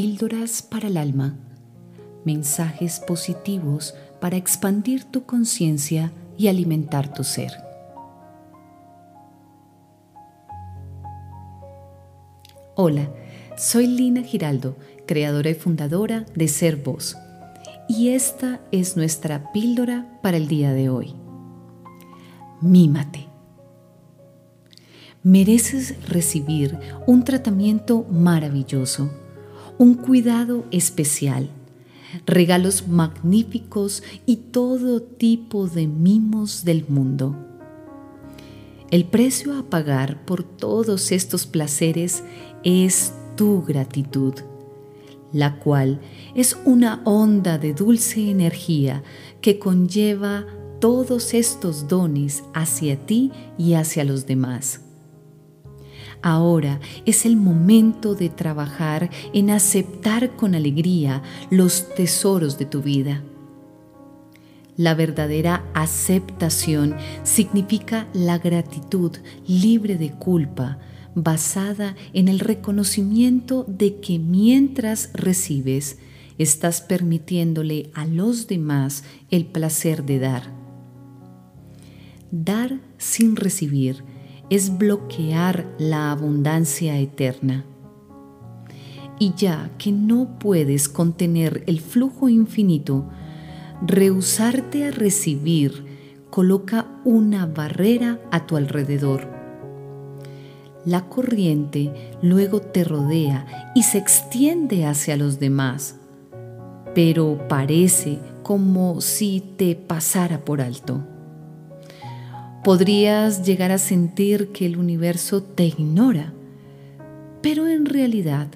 Píldoras para el alma. Mensajes positivos para expandir tu conciencia y alimentar tu ser. Hola, soy Lina Giraldo, creadora y fundadora de Ser Voz. Y esta es nuestra píldora para el día de hoy. Mímate mereces recibir un tratamiento maravilloso, un cuidado especial, regalos magníficos y todo tipo de mimos del mundo. El precio a pagar por todos estos placeres es tu gratitud, la cual es una onda de dulce energía que conlleva todos estos dones hacia ti y hacia los demás. Ahora es el momento de trabajar en aceptar con alegría los tesoros de tu vida. La verdadera aceptación significa la gratitud libre de culpa, basada en el reconocimiento de que mientras recibes, estás permitiéndole a los demás el placer de dar. Dar sin recibir es bloquear la abundancia eterna. Y ya que no puedes contener el flujo infinito, rehusarte a recibir coloca una barrera a tu alrededor. La corriente luego te rodea y se extiende hacia los demás, pero parece como si te pasara por alto podrías llegar a sentir que el universo te ignora, pero en realidad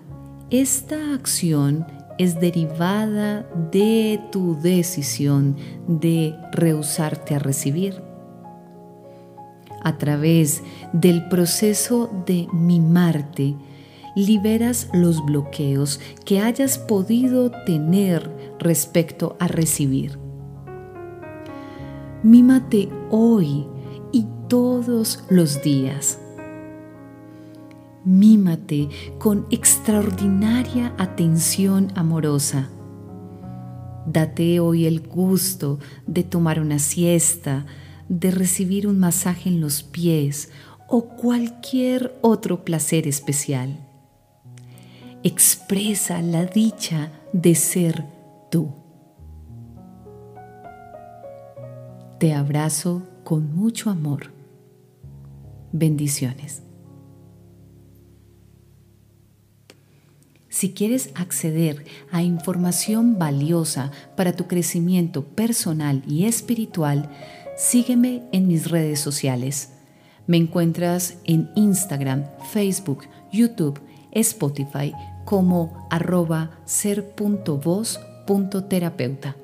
esta acción es derivada de tu decisión de rehusarte a recibir. A través del proceso de mimarte, liberas los bloqueos que hayas podido tener respecto a recibir. Mímate hoy todos los días. Mímate con extraordinaria atención amorosa. Date hoy el gusto de tomar una siesta, de recibir un masaje en los pies o cualquier otro placer especial. Expresa la dicha de ser tú. Te abrazo con mucho amor. Bendiciones. Si quieres acceder a información valiosa para tu crecimiento personal y espiritual, sígueme en mis redes sociales. Me encuentras en Instagram, Facebook, YouTube, Spotify como arroba ser.voz.terapeuta.